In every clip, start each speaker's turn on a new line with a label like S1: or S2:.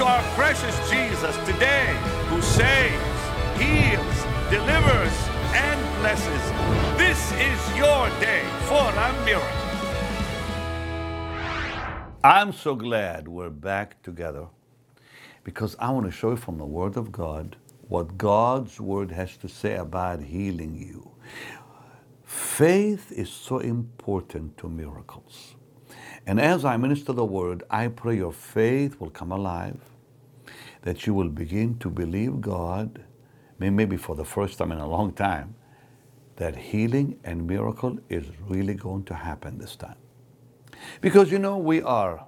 S1: To our precious Jesus today who saves, heals, delivers, and blesses. This is your day for a miracle. I'm so glad we're back together because I want to show you from the Word of God what God's Word has to say about healing you. Faith is so important to miracles. And as I minister the Word, I pray your faith will come alive, that you will begin to believe God, maybe for the first time in a long time, that healing and miracle is really going to happen this time. Because you know, we are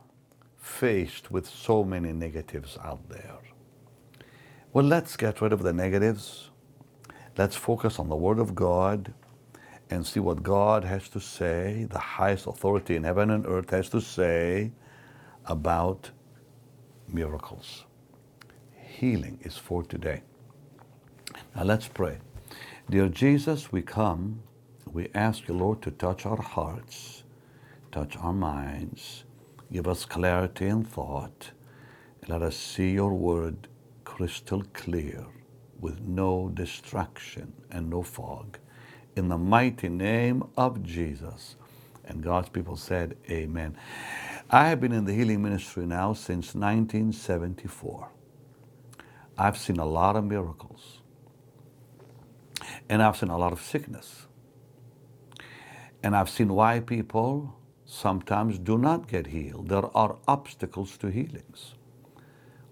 S1: faced with so many negatives out there. Well, let's get rid of the negatives. Let's focus on the Word of God and see what God has to say, the highest authority in heaven and earth has to say about miracles. Healing is for today. Now let's pray. Dear Jesus, we come, we ask you, Lord, to touch our hearts, touch our minds, give us clarity and thought, let us see your word crystal clear with no distraction and no fog. In the mighty name of Jesus. And God's people said, Amen. I have been in the healing ministry now since 1974. I've seen a lot of miracles. And I've seen a lot of sickness. And I've seen why people sometimes do not get healed. There are obstacles to healings.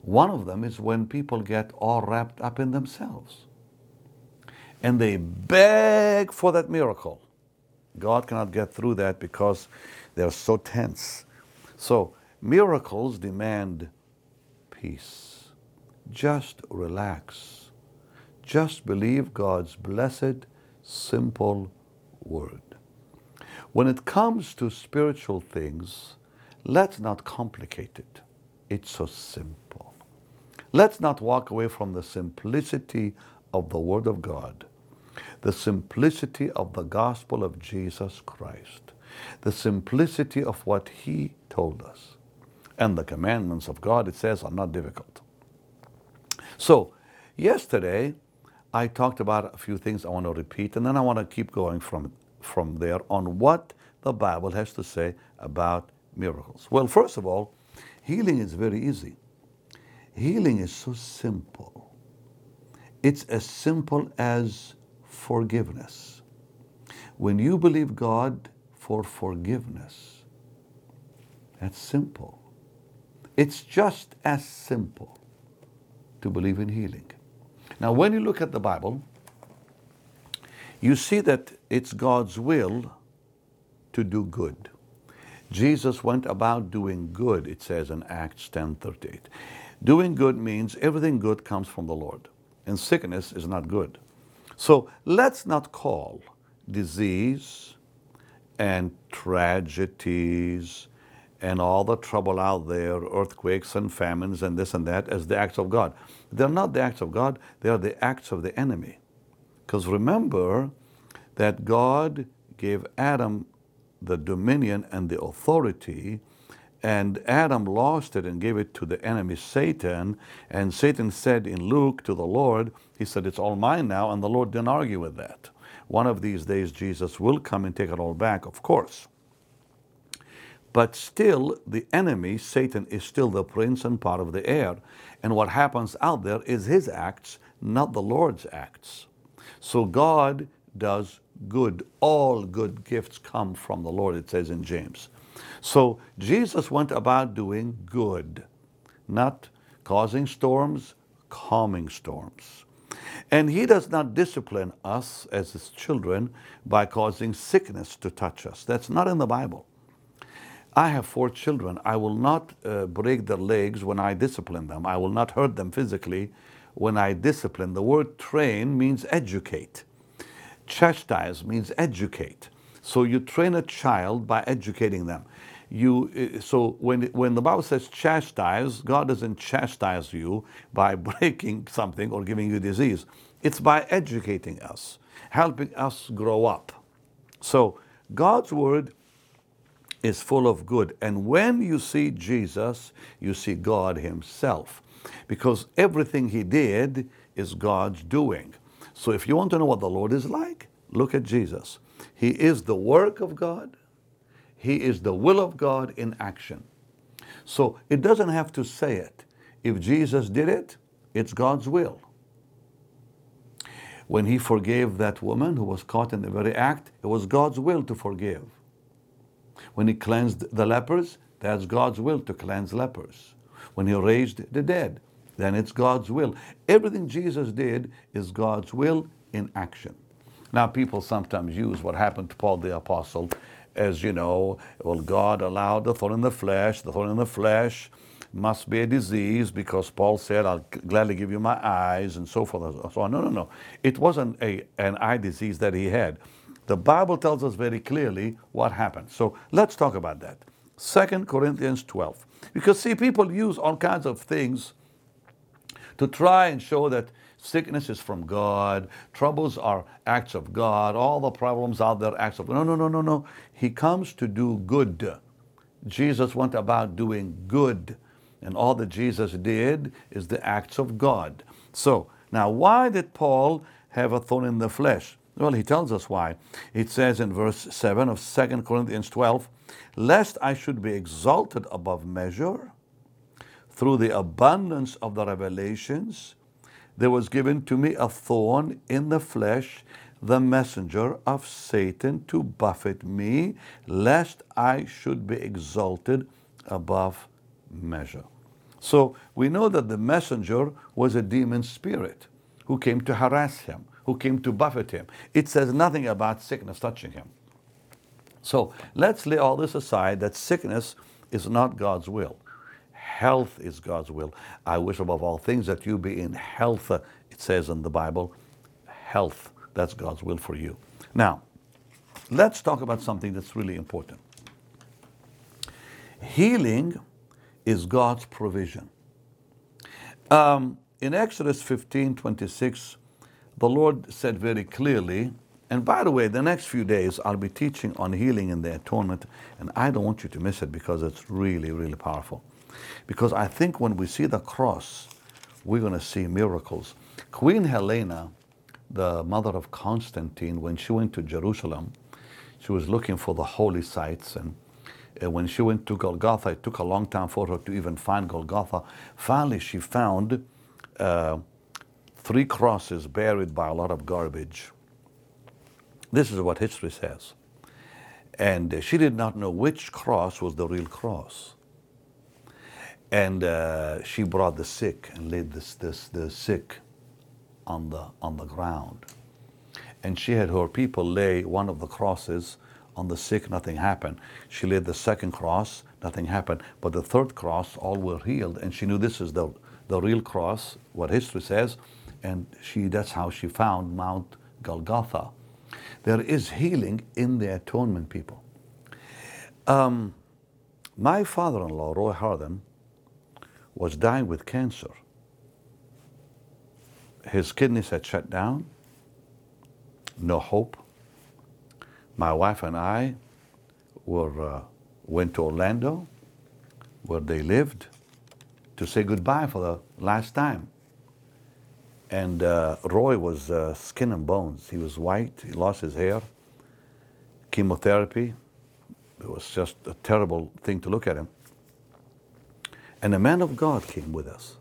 S1: One of them is when people get all wrapped up in themselves and they beg for that miracle. God cannot get through that because they're so tense. So, miracles demand peace. Just relax. Just believe God's blessed, simple word. When it comes to spiritual things, let's not complicate it. It's so simple. Let's not walk away from the simplicity of the Word of God the simplicity of the gospel of Jesus Christ, the simplicity of what He told us. And the commandments of God, it says, are not difficult. So, yesterday, I talked about a few things I want to repeat, and then I want to keep going from, from there on what the Bible has to say about miracles. Well, first of all, healing is very easy. Healing is so simple. It's as simple as forgiveness. When you believe God for forgiveness, that's simple. It's just as simple to believe in healing. Now, when you look at the Bible, you see that it's God's will to do good. Jesus went about doing good, it says in Acts 10:38. Doing good means everything good comes from the Lord, and sickness is not good. So let's not call disease and tragedies and all the trouble out there, earthquakes and famines and this and that, as the acts of God. They're not the acts of God, they are the acts of the enemy. Because remember that God gave Adam the dominion and the authority and Adam lost it and gave it to the enemy Satan. And Satan said in Luke to the Lord, He said, It's all mine now. And the Lord didn't argue with that. One of these days, Jesus will come and take it all back, of course. But still, the enemy, Satan, is still the prince and part of the air. And what happens out there is his acts, not the Lord's acts. So God does good. All good gifts come from the Lord, it says in James. So Jesus went about doing good, not causing storms, calming storms. And he does not discipline us as his children by causing sickness to touch us. That's not in the Bible. I have four children. I will not uh, break their legs when I discipline them. I will not hurt them physically when I discipline. The word train means educate. Chastise means educate. So you train a child by educating them. You, eh, so when, when the Bible says chastise, God doesn't chastise you by breaking something or giving you disease. It's by educating us, helping us grow up. So God's word is full of good. And when you see Jesus, you see God Himself. Because everything He did is God's doing. So if you want to know what the Lord is like, look at Jesus. He is the work of God, He is the will of God in action. So it doesn't have to say it. If Jesus did it, it's God's will. When He forgave that woman who was caught in the very act, it was God's will to forgive. When He cleansed the lepers, that's God's will to cleanse lepers. When He raised the dead, then it's God's will. Everything Jesus did is God's will in action. Now, people sometimes use what happened to Paul the Apostle as, you know, well, God allowed the thorn in the flesh, the thorn in the flesh must be a disease because Paul said, I'll gladly give you my eyes and so forth and so on. No, no, no. It wasn't a, an eye disease that he had. The Bible tells us very clearly what happened. So let's talk about that. 2 Corinthians 12. Because, see, people use all kinds of things to try and show that sickness is from God, troubles are acts of God, all the problems out there acts of God. No, no, no, no, no. He comes to do good. Jesus went about doing good, and all that Jesus did is the acts of God. So, now why did Paul have a thorn in the flesh? Well, he tells us why. It says in verse 7 of 2 Corinthians 12, lest I should be exalted above measure through the abundance of the revelations, there was given to me a thorn in the flesh, the messenger of Satan to buffet me, lest I should be exalted above measure. So we know that the messenger was a demon spirit who came to harass him, who came to buffet him. It says nothing about sickness touching him. So let's lay all this aside that sickness is not God's will health is God's will. I wish above all things that you be in health, it says in the Bible. Health, that's God's will for you. Now, let's talk about something that's really important. Healing is God's provision. Um, in Exodus 15 26, the Lord said very clearly, and by the way, the next few days I'll be teaching on healing and the atonement, and I don't want you to miss it because it's really, really powerful. Because I think when we see the cross, we're going to see miracles. Queen Helena, the mother of Constantine, when she went to Jerusalem, she was looking for the holy sites. And when she went to Golgotha, it took a long time for her to even find Golgotha. Finally, she found uh, three crosses buried by a lot of garbage. This is what history says. And she did not know which cross was the real cross. And uh, she brought the sick and laid this, this, the sick on the, on the ground. And she had her people lay one of the crosses on the sick, nothing happened. She laid the second cross, nothing happened. But the third cross, all were healed. And she knew this is the, the real cross, what history says. And she, that's how she found Mount Golgotha. There is healing in the atonement, people. Um, my father in law, Roy Harthern, was dying with cancer. His kidneys had shut down, no hope. My wife and I were, uh, went to Orlando, where they lived, to say goodbye for the last time. And uh, Roy was uh, skin and bones. He was white, he lost his hair, chemotherapy. It was just a terrible thing to look at him. And a man of God came with us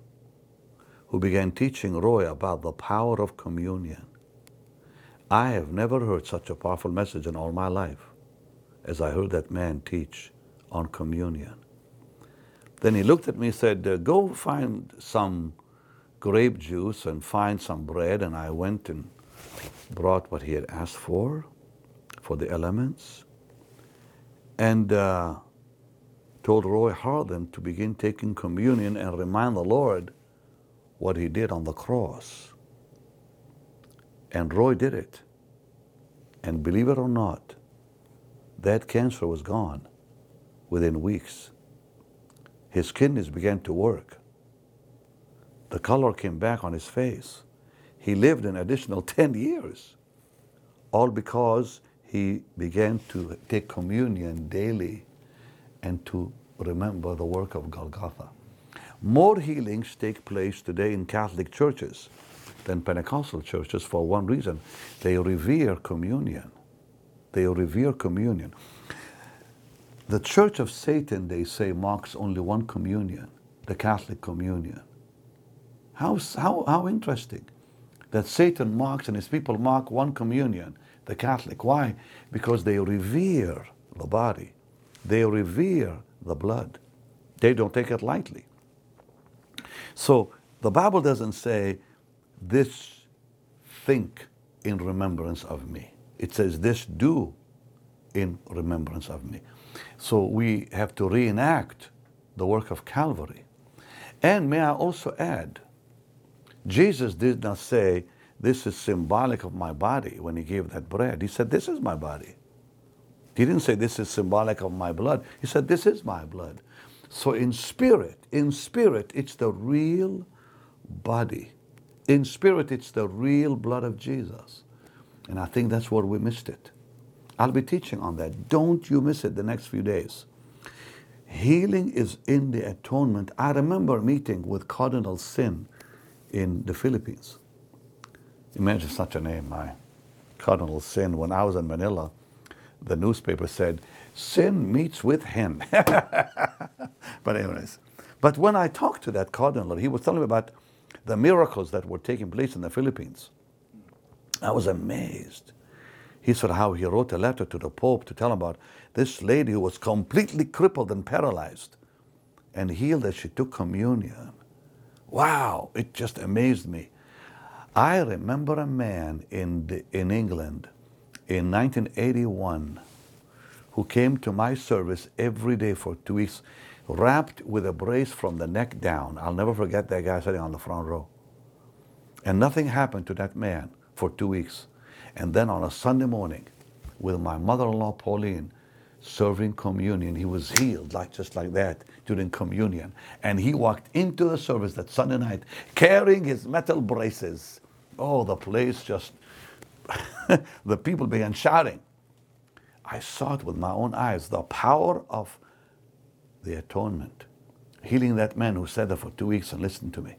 S1: who began teaching Roy about the power of communion. I have never heard such a powerful message in all my life as I heard that man teach on communion. Then he looked at me and said, uh, Go find some grape juice and find some bread. And I went and brought what he had asked for, for the elements. And uh, told Roy Harthern to begin taking communion and remind the Lord what he did on the cross. And Roy did it. And believe it or not, that cancer was gone within weeks. His kidneys began to work. The color came back on his face. He lived an additional 10 years, all because he began to take communion daily and to remember the work of Golgotha. More healings take place today in Catholic churches than Pentecostal churches for one reason they revere communion. They revere communion. The Church of Satan, they say, marks only one communion, the Catholic communion. How, how, how interesting that Satan marks and his people mark one communion, the Catholic. Why? Because they revere the body, they revere the blood. They don't take it lightly. So the Bible doesn't say, this think in remembrance of me. It says, this do in remembrance of me. So we have to reenact the work of Calvary. And may I also add, Jesus did not say, This is symbolic of my body when he gave that bread. He said, This is my body. He didn't say, This is symbolic of my blood. He said, This is my blood. So in spirit, in spirit, it's the real body. In spirit, it's the real blood of Jesus. And I think that's where we missed it. I'll be teaching on that. Don't you miss it the next few days. Healing is in the atonement. I remember meeting with Cardinal Sin in the Philippines. Imagine such a name, my Cardinal Sin. When I was in Manila, the newspaper said, Sin meets with him. but anyways, but when I talked to that cardinal, he was telling me about the miracles that were taking place in the Philippines. I was amazed. He said how he wrote a letter to the Pope to tell him about this lady who was completely crippled and paralyzed and healed as she took communion. Wow, it just amazed me. I remember a man in, the, in England in 1981 who came to my service every day for two weeks, wrapped with a brace from the neck down. I'll never forget that guy sitting on the front row. And nothing happened to that man for two weeks. And then on a Sunday morning, with my mother-in-law Pauline, serving communion, he was healed like just like that during communion. And he walked into the service that Sunday night carrying his metal braces. Oh, the place just, the people began shouting. I saw it with my own eyes, the power of the atonement, healing that man who sat there for two weeks and listened to me.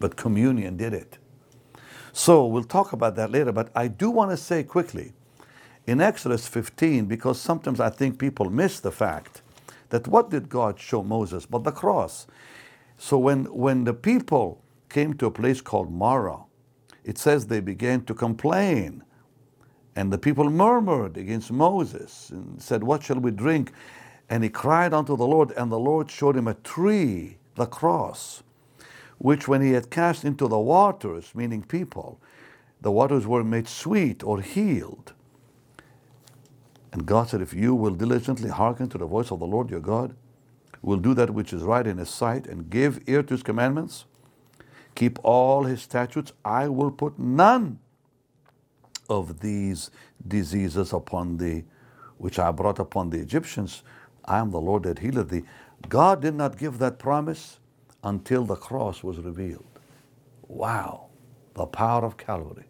S1: But communion did it. So we'll talk about that later, but I do want to say quickly in Exodus 15, because sometimes I think people miss the fact that what did God show Moses but the cross? So when, when the people came to a place called Marah, it says they began to complain. And the people murmured against Moses and said, What shall we drink? And he cried unto the Lord, and the Lord showed him a tree, the cross which when he had cast into the waters, meaning people, the waters were made sweet or healed. And God said, If you will diligently hearken to the voice of the Lord your God, will do that which is right in his sight, and give ear to his commandments, keep all his statutes, I will put none of these diseases upon thee, which I brought upon the Egyptians. I am the Lord that healeth thee. God did not give that promise until the cross was revealed. Wow, the power of Calvary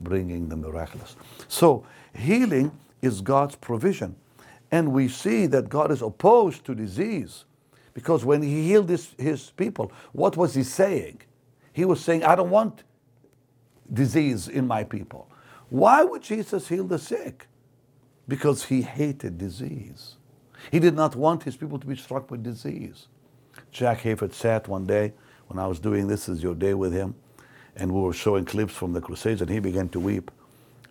S1: bringing the miraculous. So, healing is God's provision. And we see that God is opposed to disease because when He healed his, his people, what was He saying? He was saying, I don't want disease in my people. Why would Jesus heal the sick? Because He hated disease. He did not want His people to be struck with disease. Jack Hayford sat one day when I was doing This Is Your Day with him, and we were showing clips from the Crusades, and he began to weep.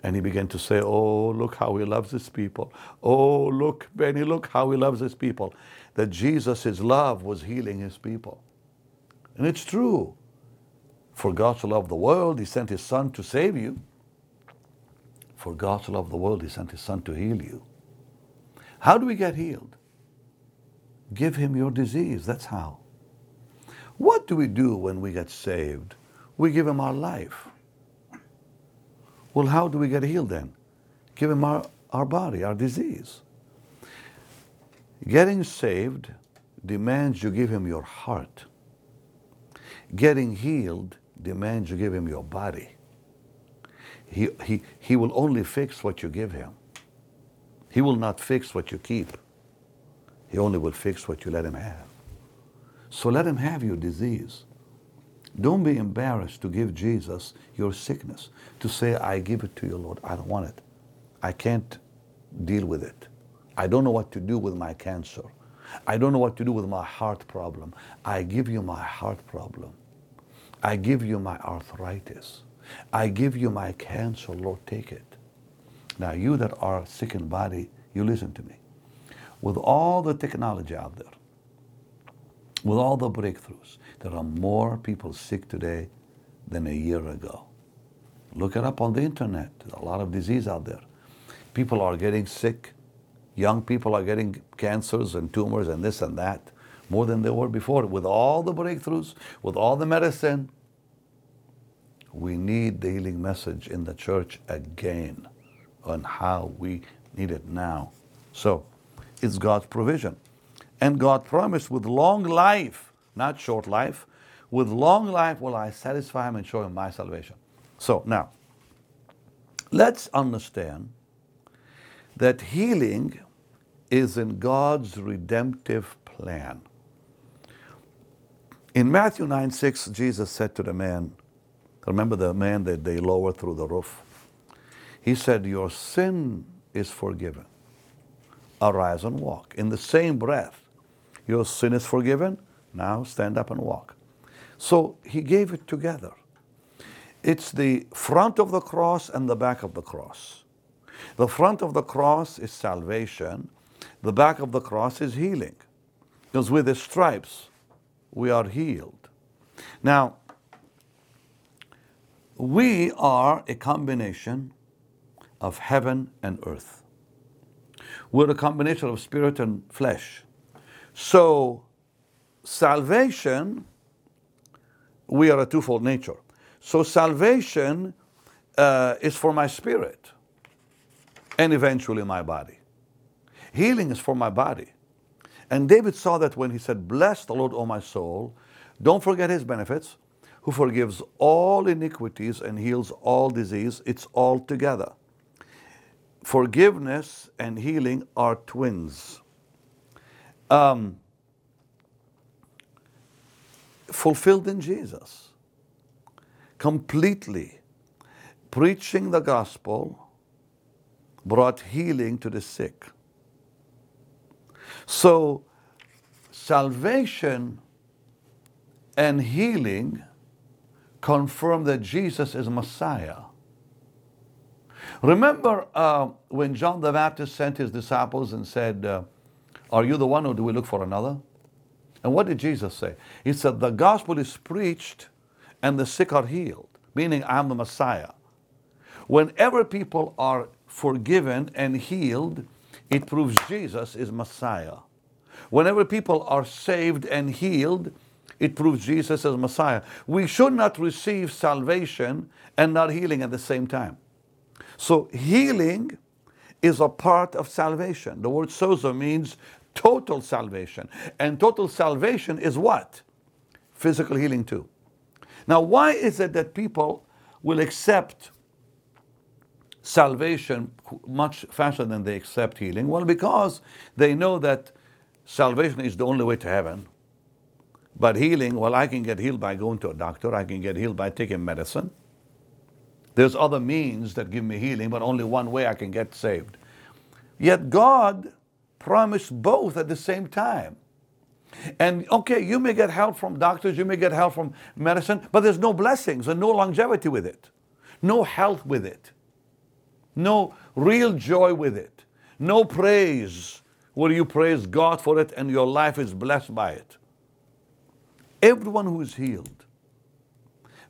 S1: And he began to say, Oh, look how he loves his people. Oh, look, Benny, look how he loves his people. That Jesus, his love, was healing his people. And it's true. For God to love the world, he sent his son to save you. For God to love the world, he sent his son to heal you. How do we get healed? Give him your disease. That's how. What do we do when we get saved? We give him our life. Well, how do we get healed then? Give him our, our body, our disease. Getting saved demands you give him your heart. Getting healed demands you give him your body. He, he, he will only fix what you give him. He will not fix what you keep. He only will fix what you let him have. So let him have your disease. Don't be embarrassed to give Jesus your sickness, to say, I give it to you, Lord. I don't want it. I can't deal with it. I don't know what to do with my cancer. I don't know what to do with my heart problem. I give you my heart problem. I give you my arthritis. I give you my cancer, Lord, take it. Now, you that are sick in body, you listen to me. With all the technology out there, with all the breakthroughs, there are more people sick today than a year ago. Look it up on the internet. There's a lot of disease out there. People are getting sick. Young people are getting cancers and tumors and this and that more than they were before. With all the breakthroughs, with all the medicine, we need the healing message in the church again on how we need it now. So it's God's provision. And God promised with long life, not short life, with long life will I satisfy him and show him my salvation. So now, let's understand that healing is in God's redemptive plan. In Matthew 9 6, Jesus said to the man, remember the man that they lowered through the roof? He said, Your sin is forgiven. Arise and walk. In the same breath, your sin is forgiven. Now stand up and walk. So he gave it together. It's the front of the cross and the back of the cross. The front of the cross is salvation, the back of the cross is healing. Because with the stripes, we are healed. Now, we are a combination of heaven and earth. We're a combination of spirit and flesh. So, salvation, we are a twofold nature. So, salvation uh, is for my spirit and eventually my body. Healing is for my body. And David saw that when he said, Bless the Lord, O my soul. Don't forget his benefits, who forgives all iniquities and heals all disease. It's all together. Forgiveness and healing are twins. Um, fulfilled in Jesus, completely preaching the gospel brought healing to the sick. So, salvation and healing confirm that Jesus is Messiah. Remember uh, when John the Baptist sent his disciples and said, uh, Are you the one or do we look for another? And what did Jesus say? He said, The gospel is preached and the sick are healed, meaning I'm the Messiah. Whenever people are forgiven and healed, it proves Jesus is Messiah. Whenever people are saved and healed, it proves Jesus is Messiah. We should not receive salvation and not healing at the same time. So, healing is a part of salvation. The word sozo means total salvation. And total salvation is what? Physical healing, too. Now, why is it that people will accept salvation much faster than they accept healing? Well, because they know that salvation is the only way to heaven. But healing, well, I can get healed by going to a doctor, I can get healed by taking medicine. There's other means that give me healing, but only one way I can get saved. Yet God promised both at the same time. And okay, you may get help from doctors, you may get help from medicine, but there's no blessings and no longevity with it, no health with it no real joy with it, no praise where you praise God for it and your life is blessed by it. Everyone who is healed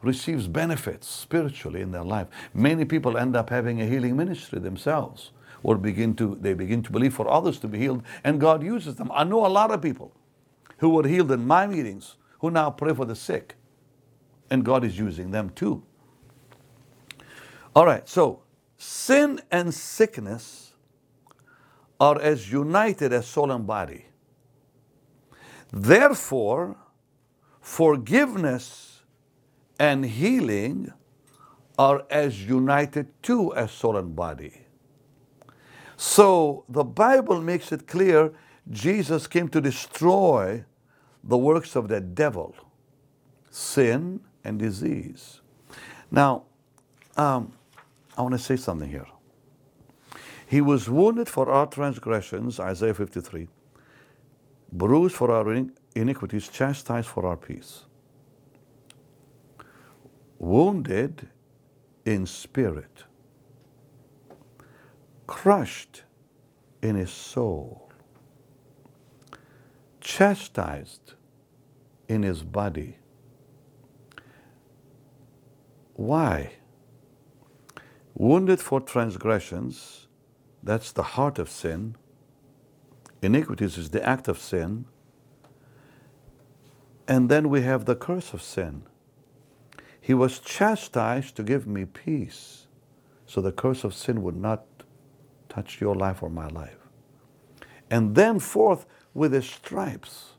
S1: receives benefits spiritually in their life. Many people end up having a healing ministry themselves or begin to they begin to believe for others to be healed and God uses them. I know a lot of people who were healed in my meetings who now pray for the sick and God is using them too. All right, so Sin and sickness are as united as soul and body. Therefore, forgiveness and healing are as united too as soul and body. So the Bible makes it clear Jesus came to destroy the works of the devil, sin and disease. Now, um, I want to say something here. He was wounded for our transgressions, Isaiah 53, bruised for our iniquities, chastised for our peace. Wounded in spirit, crushed in his soul, chastised in his body. Why? Wounded for transgressions, that's the heart of sin. Iniquities is the act of sin. And then we have the curse of sin. He was chastised to give me peace, so the curse of sin would not touch your life or my life. And then forth with his stripes,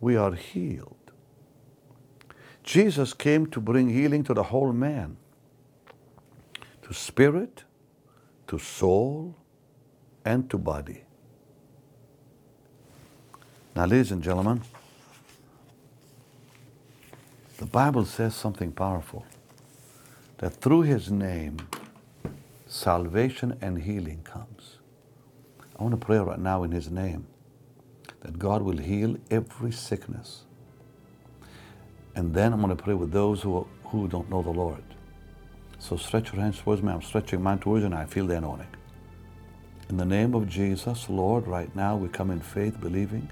S1: we are healed. Jesus came to bring healing to the whole man, to spirit, to soul, and to body. Now, ladies and gentlemen, the Bible says something powerful that through his name, salvation and healing comes. I want to pray right now in his name that God will heal every sickness. And then I'm going to pray with those who, who don't know the Lord. So stretch your hands towards me. I'm stretching mine towards you and I feel the anointing. In the name of Jesus, Lord, right now we come in faith, believing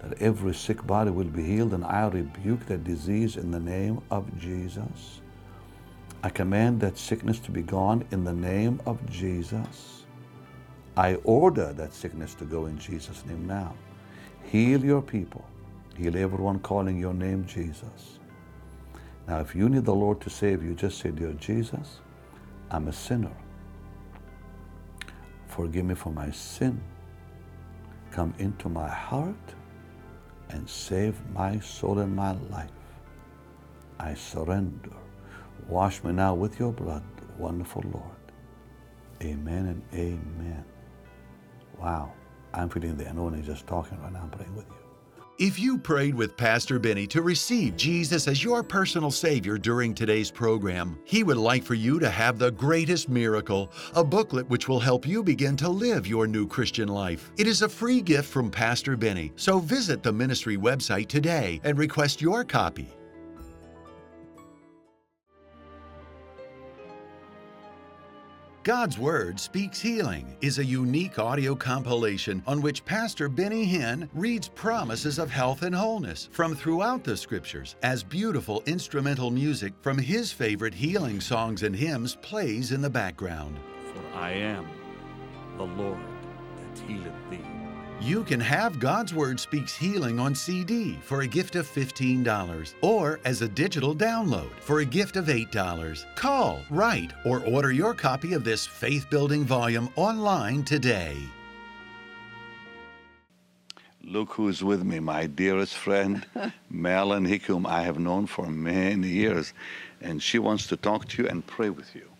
S1: that every sick body will be healed, and I rebuke that disease in the name of Jesus. I command that sickness to be gone in the name of Jesus. I order that sickness to go in Jesus' name now. Heal your people. Heal everyone calling your name Jesus. Now, if you need the Lord to save you, just say, Dear Jesus, I'm a sinner. Forgive me for my sin. Come into my heart and save my soul and my life. I surrender. Wash me now with your blood, wonderful Lord. Amen and amen. Wow. I'm feeling the anointing just talking right now, I'm praying with you.
S2: If you prayed with Pastor Benny to receive Jesus as your personal Savior during today's program, he would like for you to have the greatest miracle a booklet which will help you begin to live your new Christian life. It is a free gift from Pastor Benny, so visit the ministry website today and request your copy. God's Word Speaks Healing is a unique audio compilation on which Pastor Benny Hinn reads promises of health and wholeness from throughout the Scriptures as beautiful instrumental music from his favorite healing songs and hymns plays in the background.
S3: For I am the Lord that healeth thee.
S2: You can have God's Word Speaks Healing on CD for a gift of $15 or as a digital download for a gift of $8. Call, write, or order your copy of this faith building volume online today.
S1: Look who's with me, my dearest friend, Marilyn Hickey, whom I have known for many years. And she wants to talk to you and pray with you.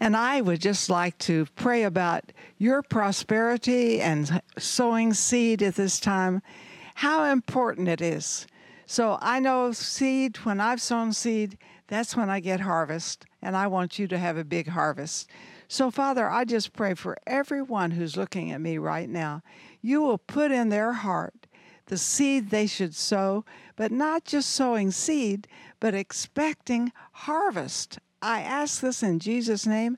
S4: And I would just like to pray about your prosperity and sowing seed at this time, how important it is. So I know seed, when I've sown seed, that's when I get harvest, and I want you to have a big harvest. So, Father, I just pray for everyone who's looking at me right now. You will put in their heart the seed they should sow, but not just sowing seed, but expecting harvest I ask this in Jesus' name.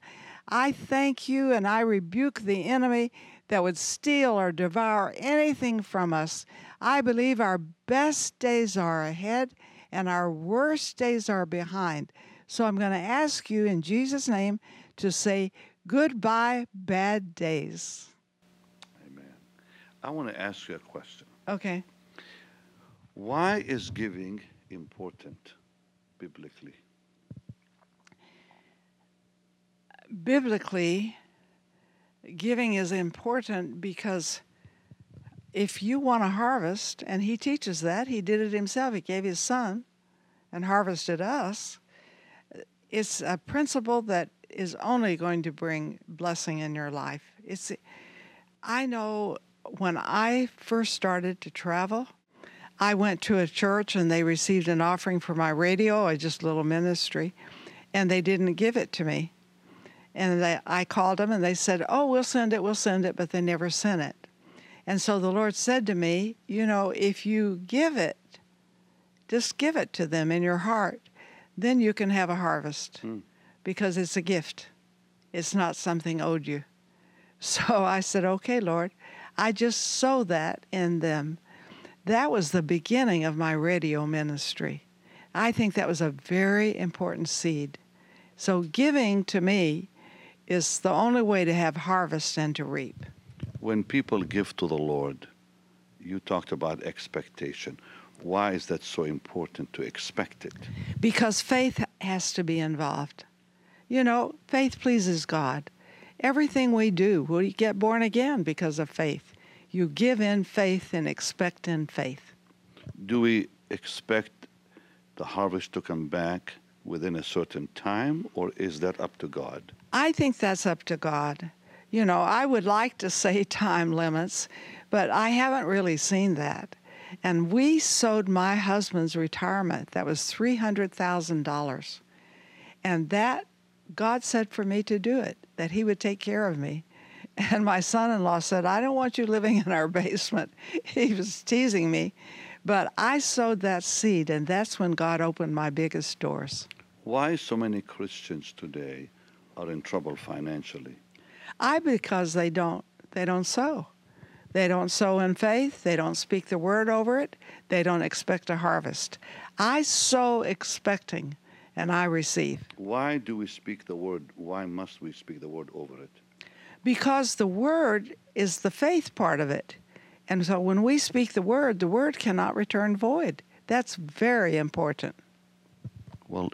S4: I thank you and I rebuke the enemy that would steal or devour anything from us. I believe our best days are ahead and our worst days are behind. So I'm going to ask you in Jesus' name to say goodbye, bad days.
S1: Amen. I want to ask you a question.
S4: Okay.
S1: Why is giving important biblically?
S4: Biblically, giving is important because if you want to harvest, and he teaches that, he did it himself, he gave his son and harvested us. It's a principle that is only going to bring blessing in your life. It's I know when I first started to travel, I went to a church and they received an offering for my radio, a just little ministry, and they didn't give it to me. And they, I called them and they said, Oh, we'll send it, we'll send it, but they never sent it. And so the Lord said to me, You know, if you give it, just give it to them in your heart, then you can have a harvest hmm. because it's a gift. It's not something owed you. So I said, Okay, Lord. I just sow that in them. That was the beginning of my radio ministry. I think that was a very important seed. So giving to me is the only way to have harvest and to reap.
S1: When people give to the Lord, you talked about expectation. Why is that so important to expect it?
S4: Because faith has to be involved. You know, faith pleases God. Everything we do, we get born again because of faith. You give in faith and expect in faith.
S1: Do we expect the harvest to come back within a certain time, or is that up to God?
S4: I think that's up to God. You know, I would like to say time limits, but I haven't really seen that. And we sowed my husband's retirement. That was $300,000. And that, God said for me to do it, that He would take care of me. And my son in law said, I don't want you living in our basement. He was teasing me. But I sowed that seed, and that's when God opened my biggest doors.
S1: Why so many Christians today are in trouble financially?
S4: I because they don't they don't sow. They don't sow in faith, they don't speak the word over it, they don't expect a harvest. I sow expecting and I receive.
S1: Why do we speak the word? Why must we speak the word over it?
S4: Because the word is the faith part of it. And so when we speak the word, the word cannot return void. That's very important.
S1: Well,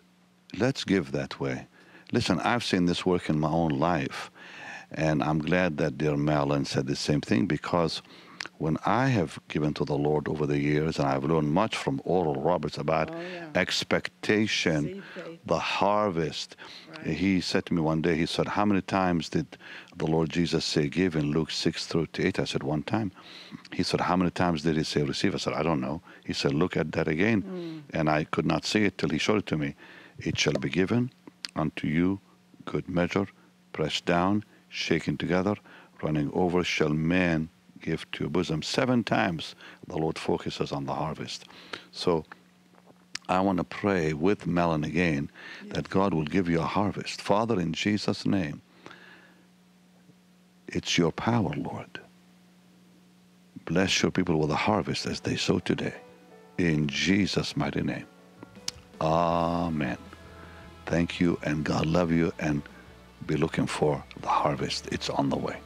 S1: let's give that way. Listen, I've seen this work in my own life, and I'm glad that dear Marilyn said the same thing because when I have given to the Lord over the years, and I've learned much from Oral Roberts about
S4: Oh, yeah.
S1: expectation, the harvest.
S4: Right.
S1: He said to me one day, he said, How many times did the Lord Jesus say give in Luke 6 through to 8? I said, One time. He said, How many times did he say receive? I said, I don't know. He said, Look at that again.
S4: Mm.
S1: And I could not see it till he showed it to me. It shall be given unto you, good measure, pressed down, shaken together, running over, shall man give to your bosom. Seven times the Lord focuses on the harvest. So I want to pray with Marilyn again that God will give you a harvest. Father, in Jesus' name, it's your power, Lord. Bless your people with a harvest as they sow today. In Jesus' mighty name. Amen. Thank you, and God love you, and be looking for the harvest. It's on the way.